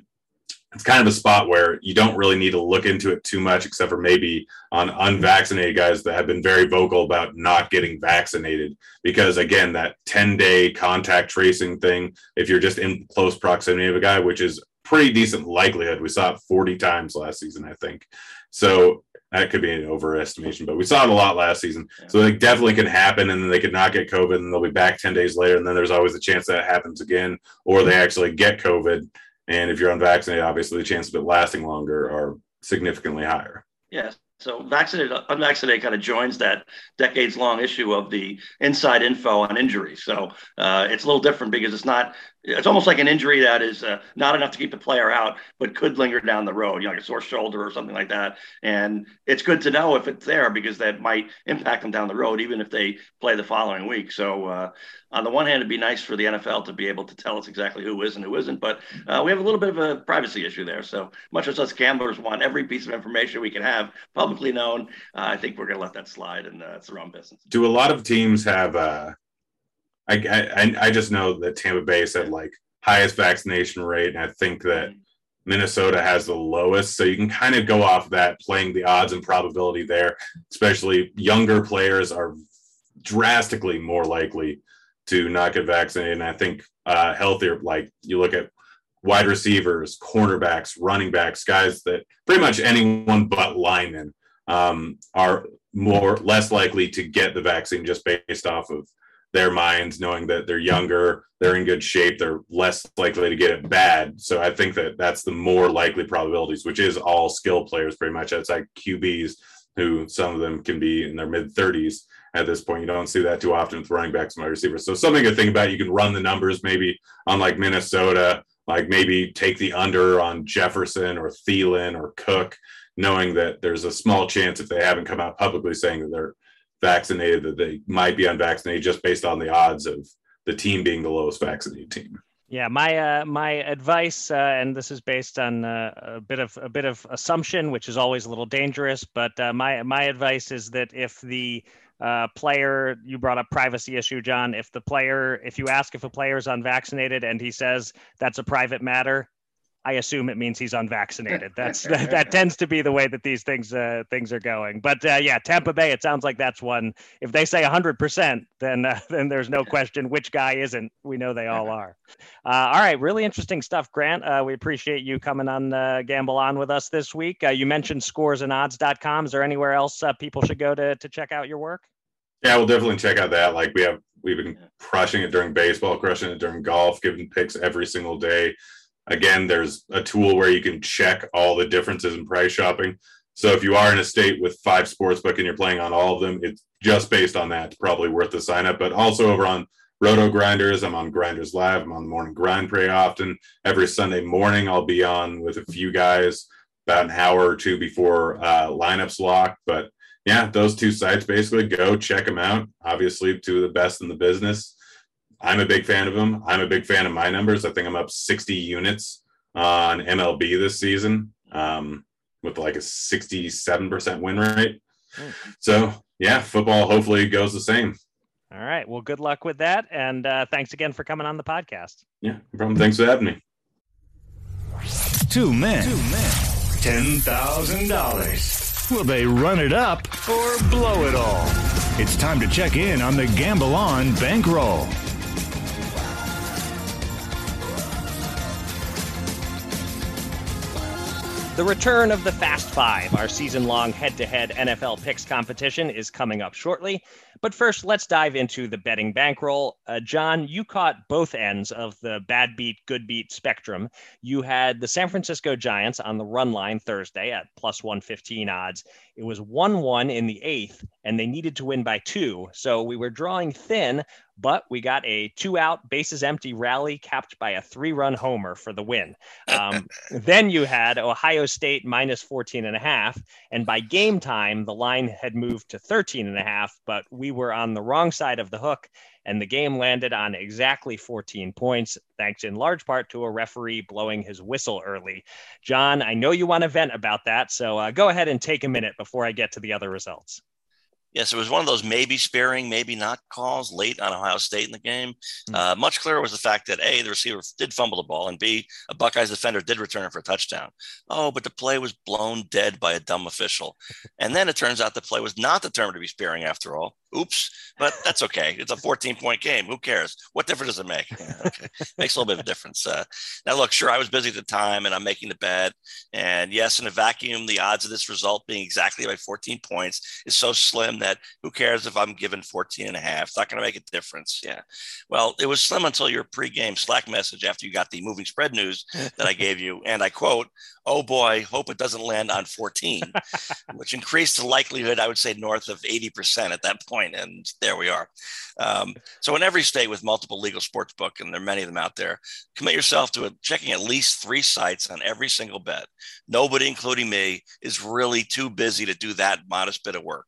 it's kind of a spot where you don't really need to look into it too much, except for maybe on unvaccinated guys that have been very vocal about not getting vaccinated. Because again, that 10 day contact tracing thing, if you're just in close proximity of a guy, which is pretty decent likelihood. We saw it 40 times last season, I think. So that could be an overestimation, but we saw it a lot last season. So it definitely can happen, and then they could not get COVID, and they'll be back 10 days later. And then there's always a chance that happens again, or they actually get COVID. And if you're unvaccinated, obviously the chances of it lasting longer are significantly higher. Yes. So vaccinated, unvaccinated kind of joins that decades long issue of the inside info on injuries. So uh, it's a little different because it's not it's almost like an injury that is uh, not enough to keep the player out, but could linger down the road, you know, like a sore shoulder or something like that. And it's good to know if it's there because that might impact them down the road, even if they play the following week. So, uh, on the one hand, it'd be nice for the NFL to be able to tell us exactly who is and who isn't, but uh, we have a little bit of a privacy issue there. So, much as us gamblers want every piece of information we can have publicly known, uh, I think we're going to let that slide, and uh, it's the wrong business. Do a lot of teams have? I, I I just know that Tampa Bay said like highest vaccination rate, and I think that Minnesota has the lowest. So you can kind of go off that, playing the odds and probability there. Especially younger players are drastically more likely to not get vaccinated. And I think uh, healthier, like you look at wide receivers, cornerbacks, running backs, guys that pretty much anyone but linemen um, are more less likely to get the vaccine just based off of their minds, knowing that they're younger, they're in good shape, they're less likely to get it bad. So I think that that's the more likely probabilities, which is all skill players pretty much outside QBs, who some of them can be in their mid 30s at this point. You don't see that too often with running backs and wide receivers. So something to think about. You can run the numbers maybe on like Minnesota, like maybe take the under on Jefferson or Thielen or Cook, knowing that there's a small chance if they haven't come out publicly saying that they're vaccinated that they might be unvaccinated just based on the odds of the team being the lowest vaccinated team. Yeah, my uh, my advice, uh, and this is based on uh, a bit of a bit of assumption, which is always a little dangerous. But uh, my my advice is that if the uh, player you brought up privacy issue, John, if the player if you ask if a player is unvaccinated and he says that's a private matter, I assume it means he's unvaccinated. That's that, that tends to be the way that these things uh, things are going. But uh, yeah, Tampa Bay. It sounds like that's one. If they say 100, percent then uh, then there's no question which guy isn't. We know they all are. Uh, all right, really interesting stuff, Grant. Uh, we appreciate you coming on uh, Gamble On with us this week. you mentioned scoresandodds.com. Is there anywhere else people should go to to check out your work? Yeah, we'll definitely check out that. Like we have, we've been crushing it during baseball, crushing it during golf, giving picks every single day Again, there's a tool where you can check all the differences in price shopping. So if you are in a state with five sports book and you're playing on all of them, it's just based on that. It's probably worth the sign up. But also over on RotoGrinders, I'm on Grinders Live. I'm on the morning grind pretty often. Every Sunday morning, I'll be on with a few guys about an hour or two before uh, lineups lock. But yeah, those two sites basically go check them out. Obviously, two of the best in the business. I'm a big fan of him. I'm a big fan of my numbers. I think I'm up 60 units on MLB this season um, with like a 67% win rate. So yeah, football hopefully goes the same. All right. Well, good luck with that, and uh, thanks again for coming on the podcast. Yeah, no problem. Thanks for having me. Two men. Two men. Ten thousand dollars. Will they run it up or blow it all? It's time to check in on the Gamble On bankroll. The return of the Fast Five, our season long head to head NFL picks competition, is coming up shortly. But first, let's dive into the betting bankroll. Uh, John, you caught both ends of the bad beat, good beat spectrum. You had the San Francisco Giants on the run line Thursday at plus 115 odds. It was 1 1 in the eighth, and they needed to win by two. So we were drawing thin, but we got a two out, bases empty rally capped by a three run homer for the win. Um, then you had Ohio State minus 14 and a half. And by game time, the line had moved to 13 and a half, but we were on the wrong side of the hook. And the game landed on exactly 14 points, thanks in large part to a referee blowing his whistle early. John, I know you want to vent about that. So uh, go ahead and take a minute before I get to the other results. Yes, it was one of those maybe sparing, maybe not calls late on Ohio State in the game. Mm-hmm. Uh, much clearer was the fact that A, the receiver did fumble the ball, and B, a Buckeyes defender did return it for a touchdown. Oh, but the play was blown dead by a dumb official. And then it turns out the play was not determined to be sparing after all. Oops, but that's okay. It's a 14 point game. Who cares? What difference does it make? Yeah, okay. Makes a little bit of a difference. Uh, now, look, sure, I was busy at the time and I'm making the bet. And yes, in a vacuum, the odds of this result being exactly by 14 points is so slim that who cares if I'm given 14 and a half? It's not going to make a difference. Yeah. Well, it was slim until your pregame Slack message after you got the moving spread news that I gave you. And I quote, oh boy, hope it doesn't land on 14, which increased the likelihood, I would say, north of 80% at that point. And there we are. Um, so, in every state with multiple legal sports book, and there are many of them out there, commit yourself to a, checking at least three sites on every single bet. Nobody, including me, is really too busy to do that modest bit of work.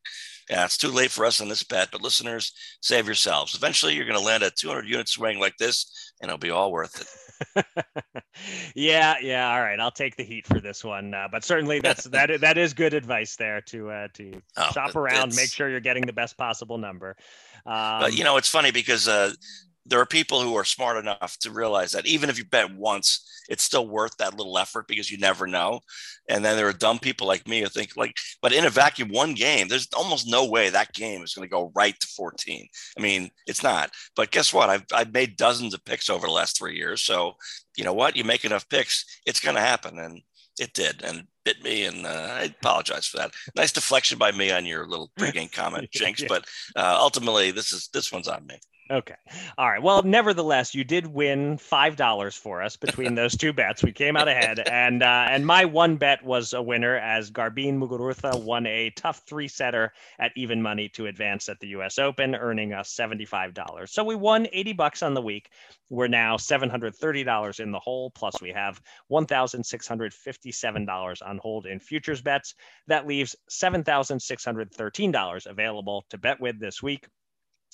Yeah, it's too late for us on this bet, but listeners, save yourselves. Eventually, you're going to land a 200 unit swing like this, and it'll be all worth it. yeah, yeah. All right, I'll take the heat for this one. Uh, but certainly, that's that. That is good advice there to uh, to oh, shop around, make sure you're getting the best possible number. Um, but you know, it's funny because uh, there are people who are smart enough to realize that even if you bet once, it's still worth that little effort because you never know. And then there are dumb people like me who think like, but in a vacuum, one game, there's almost no way that game is going to go right to 14. I mean, it's not. But guess what? I've I've made dozens of picks over the last three years. So you know what? You make enough picks, it's going to happen. And it did, and it bit me, and uh, I apologize for that. Nice deflection by me on your little pregame comment, Jenks. yeah. But uh, ultimately, this is this one's on me. Okay. All right. Well, nevertheless, you did win five dollars for us between those two bets. We came out ahead, and uh, and my one bet was a winner as Garbine Muguruza won a tough three setter at even money to advance at the U.S. Open, earning us seventy five dollars. So we won eighty bucks on the week. We're now seven hundred thirty dollars in the hole. Plus, we have one thousand six hundred fifty seven dollars on hold in futures bets. That leaves seven thousand six hundred thirteen dollars available to bet with this week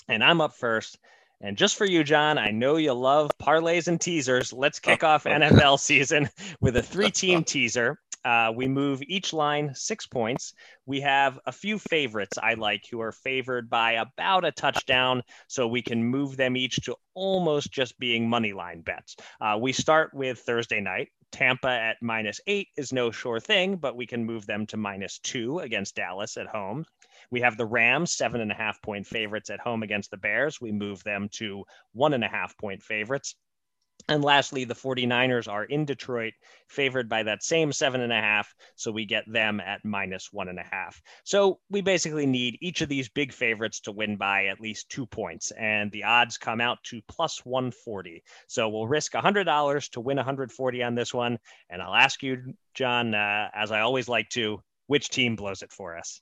and I'm up first. And just for you, John, I know you love parlays and teasers. Let's kick off NFL season with a three team teaser. Uh, we move each line six points. We have a few favorites I like who are favored by about a touchdown, so we can move them each to almost just being money line bets. Uh, we start with Thursday night. Tampa at minus eight is no sure thing, but we can move them to minus two against Dallas at home. We have the Rams, seven and a half point favorites at home against the Bears. We move them to one and a half point favorites. And lastly, the 49ers are in Detroit, favored by that same seven and a half. So we get them at minus one and a half. So we basically need each of these big favorites to win by at least two points. And the odds come out to plus 140. So we'll risk $100 to win 140 on this one. And I'll ask you, John, uh, as I always like to, which team blows it for us?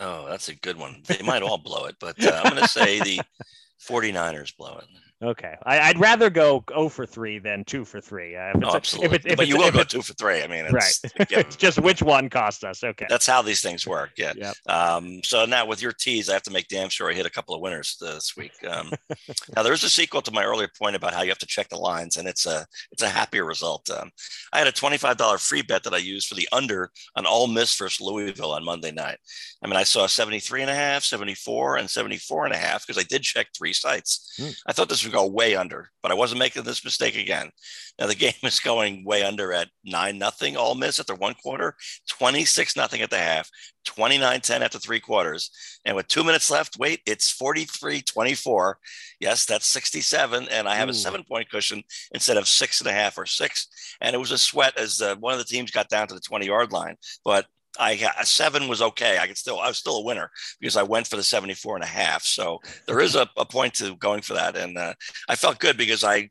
Oh, that's a good one. They might all blow it, but uh, I'm going to say the 49ers blow it. Okay, I, would rather go 0 for three than two for three. Uh, if it's, oh, absolutely. If, it, if but you will go two for three. I mean, it's, right. Yeah. it's just which one cost us. Okay, that's how these things work. Yeah. Yep. Um, so now with your teas, I have to make damn sure I hit a couple of winners this week. Um, now there is a sequel to my earlier point about how you have to check the lines, and it's a it's a happier result. Um, I had a twenty five dollar free bet that I used for the under on Ole Miss versus Louisville on Monday night. I mean, I saw 73 and a half, 74, and 74 and a half because I did check three sites. Mm. I thought this would go way under, but I wasn't making this mistake again. Now the game is going way under at nine nothing. Ole Miss after one quarter, 26 nothing at the half, 29 10 after three quarters. And with two minutes left, wait, it's 43 24. Yes, that's 67. And I have Ooh. a seven point cushion instead of six and a half or six. And it was a sweat as uh, one of the teams got down to the 20 yard line. But I a seven was okay. I could still, I was still a winner because I went for the 74 and a half. So there is a, a point to going for that. And uh, I felt good because I,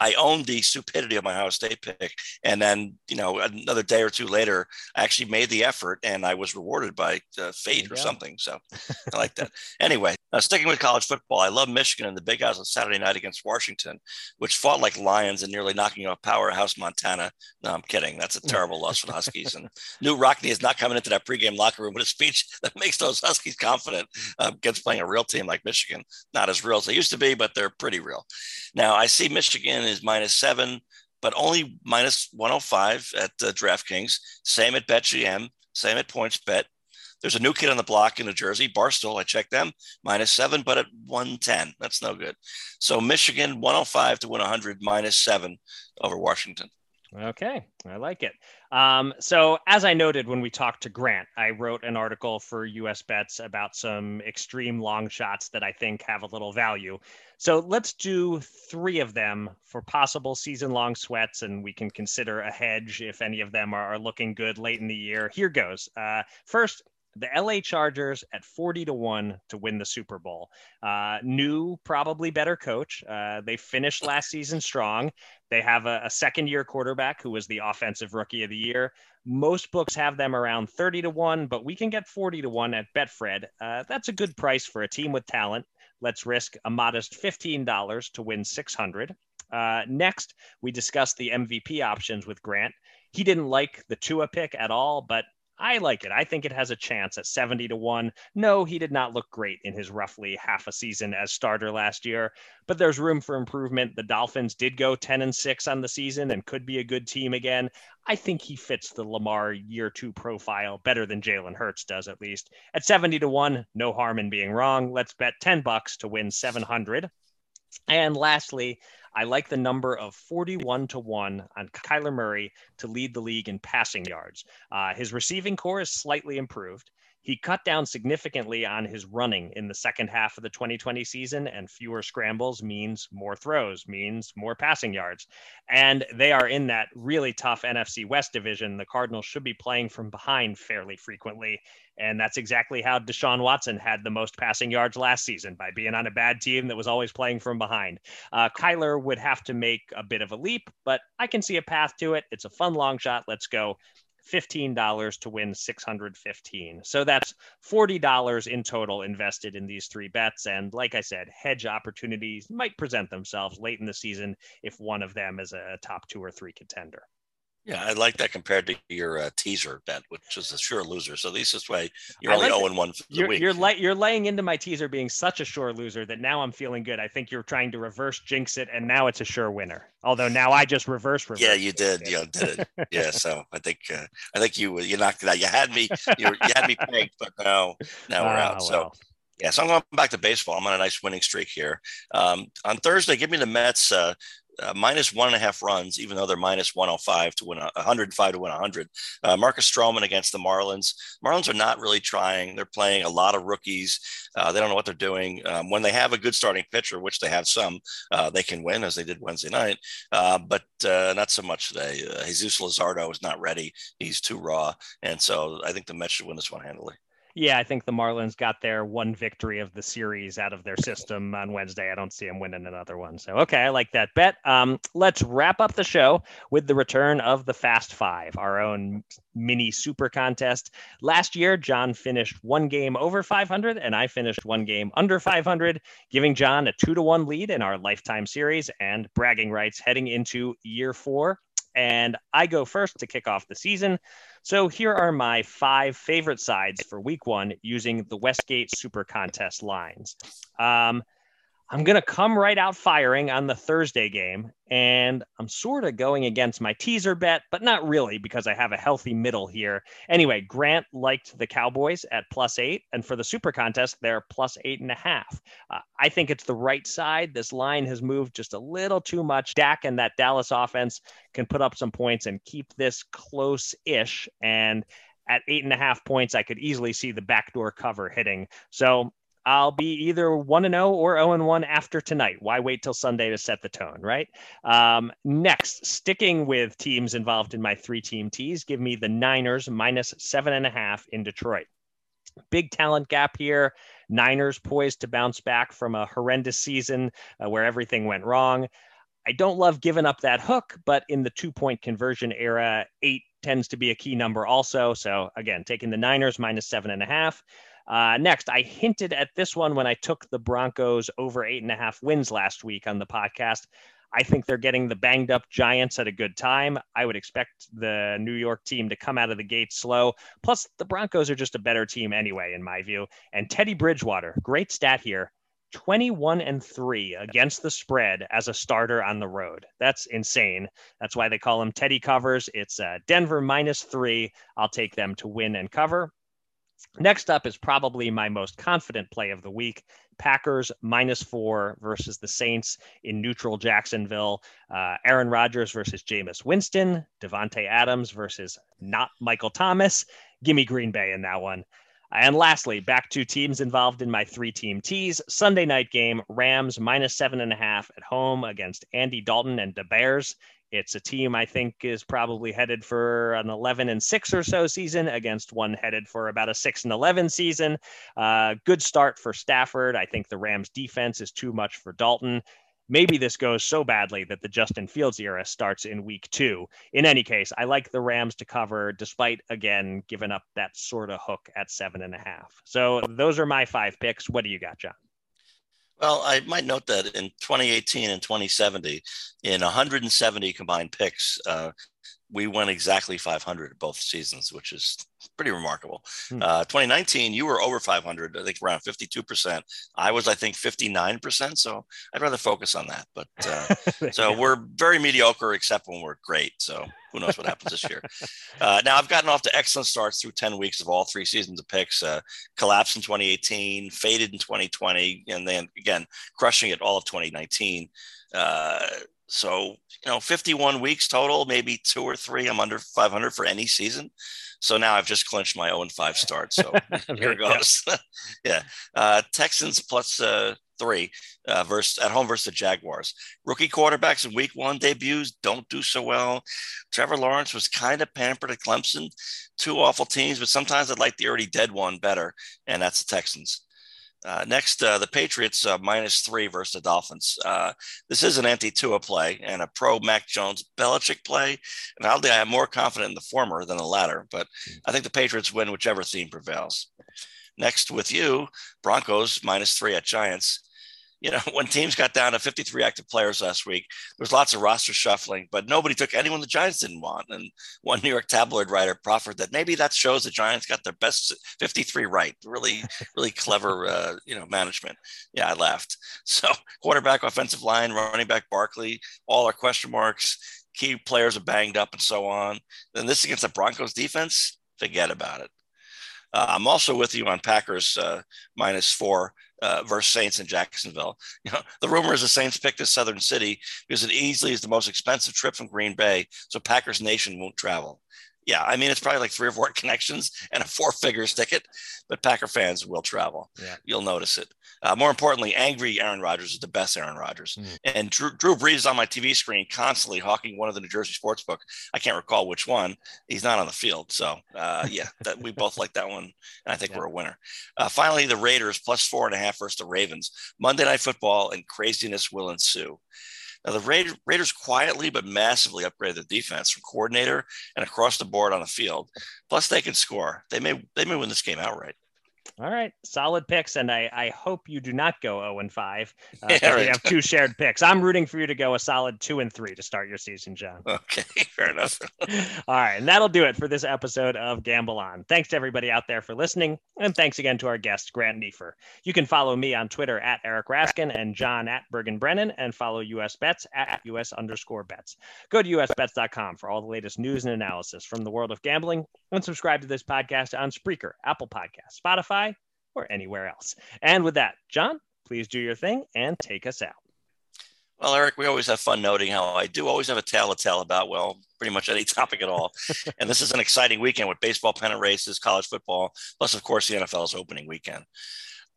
I owned the stupidity of my Ohio State pick. And then, you know, another day or two later, I actually made the effort and I was rewarded by uh, fate or something. So I like that. Anyway, uh, sticking with college football, I love Michigan and the Big House on Saturday night against Washington, which fought like lions and nearly knocking off powerhouse Montana. No, I'm kidding. That's a terrible loss for the Huskies. And Knute Rockne is not coming into that pregame locker room with a speech that makes those Huskies confident uh, against playing a real team like Michigan. Not as real as they used to be, but they're pretty real. Now, I see Michigan is minus seven, but only minus 105 at uh, DraftKings. Same at BetMGM, same at PointsBet. There's a new kid on the block in New Jersey, Barstool. I checked them, minus seven, but at 110. That's no good. So Michigan, 105 to win 100, minus seven over Washington. Okay, I like it. Um, so, as I noted when we talked to Grant, I wrote an article for US Bets about some extreme long shots that I think have a little value. So, let's do three of them for possible season long sweats, and we can consider a hedge if any of them are, looking good late in the year. Here goes. Uh, first, the LA Chargers at 40 to 1 to win the Super Bowl. Uh, new, probably better coach. Uh, they finished last season strong. They have a, a second year quarterback who was the offensive rookie of the year. Most books have them around 30 to 1, but we can get 40 to 1 at Betfred. Uh, that's a good price for a team with talent. Let's risk a modest $15 to win 600. Uh, next, we discussed the MVP options with Grant. He didn't like the Tua pick at all, but I like it. I think it has a chance at 70 to 1. No, he did not look great in his roughly half a season as starter last year, but there's room for improvement. The Dolphins did go 10 and 6 on the season and could be a good team again. I think he fits the Lamar year 2 profile better than Jalen Hurts does at least. At 70 to 1, no harm in being wrong. Let's bet 10 bucks to win 700. And lastly, I like the number of 41 to 1 on Kyler Murray to lead the league in passing yards. Uh, his receiving corps is slightly improved. He cut down significantly on his running in the second half of the 2020 season, and fewer scrambles means more throws, means more passing yards. And they are in that really tough NFC West division. The Cardinals should be playing from behind fairly frequently. And that's exactly how Deshaun Watson had the most passing yards last season by being on a bad team that was always playing from behind. Uh, Kyler would have to make a bit of a leap, but I can see a path to it. It's a fun long shot. Let's go. $15 to win 615. So that's $40 in total invested in these three bets. And like I said, hedge opportunities might present themselves late in the season if one of them is a top two or three contender. Yeah, I like that compared to your uh, teaser bet, which is a sure loser. So at least this way, you're I only like 0 1 for the you're, week. You're, you're laying into my teaser being such a sure loser that now I'm feeling good. I think you're trying to reverse jinx it, and now it's a sure winner. Although now I just reverse reverse. Yeah, you did. It. You did it. yeah. So I think uh, I think you you knocked it out. You had me. You, you had me pegged, but now now we're out. Ah, well. So. Yeah, so I'm going back to baseball. I'm on a nice winning streak here. Um, on Thursday, give me the Mets uh, uh, minus one and a half runs, even though they're minus 105 to win 105 to win 100. Uh, Marcus Stroman against the Marlins. Marlins are not really trying. They're playing a lot of rookies. Uh, they don't know what they're doing. Um, when they have a good starting pitcher, which they have some, uh, they can win as they did Wednesday night, uh, but uh, not so much today. Jesus Luzardo is not ready. He's too raw. And so I think the Mets should win this one handily. Yeah, I think the Marlins got their one victory of the series out of their system on Wednesday. I don't see them winning another one. So, okay, I like that bet. Um, let's wrap up the show with the return of the Fast Five, our own mini super contest. Last year, John finished one game over 500, and I finished one game under 500, giving John a two to one lead in our lifetime series and bragging rights heading into year four. And I go first to kick off the season. So here are my five favorite sides for week one using the Westgate Super Contest lines. Um, I'm going to come right out firing on the Thursday game. And I'm sort of going against my teaser bet, but not really because I have a healthy middle here. Anyway, Grant liked the Cowboys at plus eight. And for the super contest, they're plus eight and a half. Uh, I think it's the right side. This line has moved just a little too much. Dak and that Dallas offense can put up some points and keep this close ish. And at eight and a half points, I could easily see the backdoor cover hitting. So I'll be either 1 and 0 or 0 and 1 after tonight. Why wait till Sunday to set the tone, right? Um, next, sticking with teams involved in my three team teas, give me the Niners minus seven and a half in Detroit. Big talent gap here. Niners poised to bounce back from a horrendous season uh, where everything went wrong. I don't love giving up that hook, but in the two point conversion era, eight tends to be a key number also. So again, taking the Niners minus seven and a half. Uh, next, I hinted at this one when I took the Broncos over eight and a half wins last week on the podcast. I think they're getting the banged up Giants at a good time. I would expect the New York team to come out of the gate slow. Plus, the Broncos are just a better team anyway, in my view. And Teddy Bridgewater, great stat here 21 and 3 against the spread as a starter on the road. That's insane. That's why they call him Teddy covers. It's uh, Denver minus three. I'll take them to win and cover. Next up is probably my most confident play of the week. Packers minus four versus the Saints in neutral Jacksonville. Uh, Aaron Rodgers versus Jameis Winston. Davante Adams versus not Michael Thomas. Give me Green Bay in that one. And lastly, back to teams involved in my three team teas. Sunday night game Rams minus seven and a half at home against Andy Dalton and the Bears. It's a team I think is probably headed for an 11 and 6 or so season against one headed for about a 6 and 11 season. Uh, good start for Stafford. I think the Rams defense is too much for Dalton. Maybe this goes so badly that the Justin Fields era starts in week two. In any case, I like the Rams to cover, despite again giving up that sort of hook at seven and a half. So those are my five picks. What do you got, John? Well, I might note that in 2018 and 2070, in 170 combined picks, uh, we went exactly 500 both seasons, which is pretty remarkable. Hmm. Uh, 2019, you were over 500, I think around 52%. I was, I think, 59%. So I'd rather focus on that. But uh, so we're very mediocre, except when we're great. So who knows what happens this year? Uh, now I've gotten off to excellent starts through 10 weeks of all three seasons of picks. Uh, collapsed in 2018, faded in 2020, and then again crushing it all of 2019. Uh, so, you know, 51 weeks total, maybe two or three. I'm under 500 for any season. So now I've just clinched my 0 and 5 start. So here it goes. yeah. Uh, Texans plus, uh, three uh, versus at home versus the Jaguars. Rookie quarterbacks in week one debuts don't do so well. Trevor Lawrence was kind of pampered at Clemson. Two awful teams, but sometimes I'd like the already dead one better, and that's the Texans. Uh, next, uh, the Patriots uh, minus three versus the Dolphins. Uh, this is an anti-Tua play and a pro Mac Jones Belichick play, and oddly, I am more confident in the former than the latter. But I think the Patriots win whichever theme prevails. Next, with you, Broncos minus three at Giants you know, when teams got down to 53 active players last week, there was lots of roster shuffling, but nobody took anyone the Giants didn't want. And one New York tabloid writer proffered that maybe that shows the Giants got their best 53 right. Really, really clever, uh, you know, management. Yeah, I laughed. So quarterback, offensive line, running back Barkley, all are question marks. Key players are banged up and so on. Then this against the Broncos defense, forget about it. Uh, I'm also with you on Packers uh, minus four uh, versus Saints in Jacksonville. You know, the rumor is the Saints picked a Southern City because it easily is the most expensive trip from Green Bay, so Packers Nation won't travel. Yeah, I mean, it's probably like three or four connections and a four figures ticket, but Packer fans will travel. Yeah. You'll notice it. Uh, more importantly, angry Aaron Rodgers is the best Aaron Rodgers. Mm. And Drew, Drew Brees is on my TV screen constantly hawking one of the New Jersey sports book. I can't recall which one. He's not on the field. So, uh, yeah, that, we both like that one. And I think Yeah. we're a winner. Uh, finally, the Raiders plus four and a half versus the Ravens. Monday Night Football and craziness will ensue. Now, the Raiders, Raiders quietly but massively upgraded the defense from coordinator and across the board on the field. Plus, they can score. They may they may win this game outright. All right, solid picks, and I, I hope you do not go 0 and 5. Uh, Yeah, 'cause We have two shared picks. I'm rooting for you to go a solid 2 and 3 to start your season, John. Okay, fair enough. All right, and that'll do it for this episode of Gamble On. Thanks to everybody out there for listening, and thanks again to our guest, Grant Neefer. You can follow me on Twitter at Eric Raskin and John at Bergen Brennan, and follow US Bets at US underscore bets. Go to usbets.com for all the latest news and analysis from the world of gambling, and subscribe to this podcast on Spreaker, Apple Podcasts, Spotify, or anywhere else. And with that, John, please do your thing and take us out. Well, Eric, we always have fun noting how I do always have a tale to tell about, well, pretty much any topic at all. and this is an exciting weekend with baseball pennant races, college football, plus, of course, the NFL's opening weekend.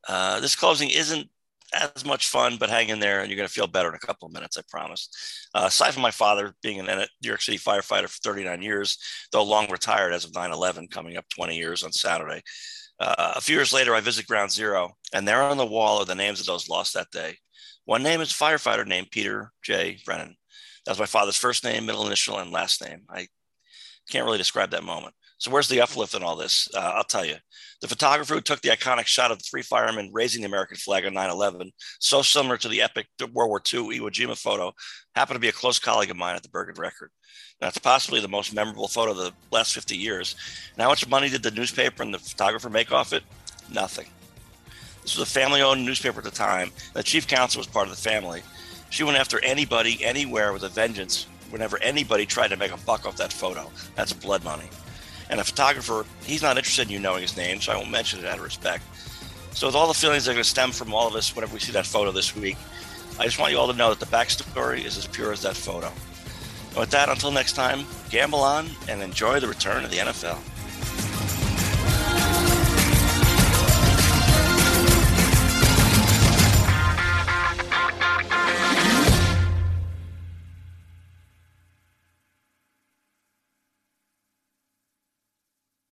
Uh, this closing isn't as much fun, but hang in there and you're going to feel better in a couple of minutes, I promise. Uh, aside from my father being a New York City firefighter for 39 years, though long retired as of 9 11, coming up 20 years on Saturday. Uh, a few years later, I visit Ground Zero, and there on the wall are the names of those lost that day. One name is firefighter named Peter J. Brennan. That's my father's first name, middle initial, and last name. I can't really describe that moment. So, where's the uplift in all this? Uh, I'll tell you. The photographer who took the iconic shot of the three firemen raising the American flag on 9 11, so similar to the epic World War II Iwo Jima photo, happened to be a close colleague of mine at the Bergen Record. That's possibly the most memorable photo of the last 50 years. And how much money did the newspaper and the photographer make off it? Nothing. This was a family owned newspaper at the time. The chief counsel was part of the family. She went after anybody, anywhere with a vengeance whenever anybody tried to make a buck off that photo. That's blood money. And a photographer, he's not interested in you knowing his name, so I won't mention it out of respect. So, with all the feelings that are going to stem from all of us whenever we see that photo this week, I just want you all to know that the backstory is as pure as that photo. And with that, until next time, gamble on and enjoy the return of the NFL.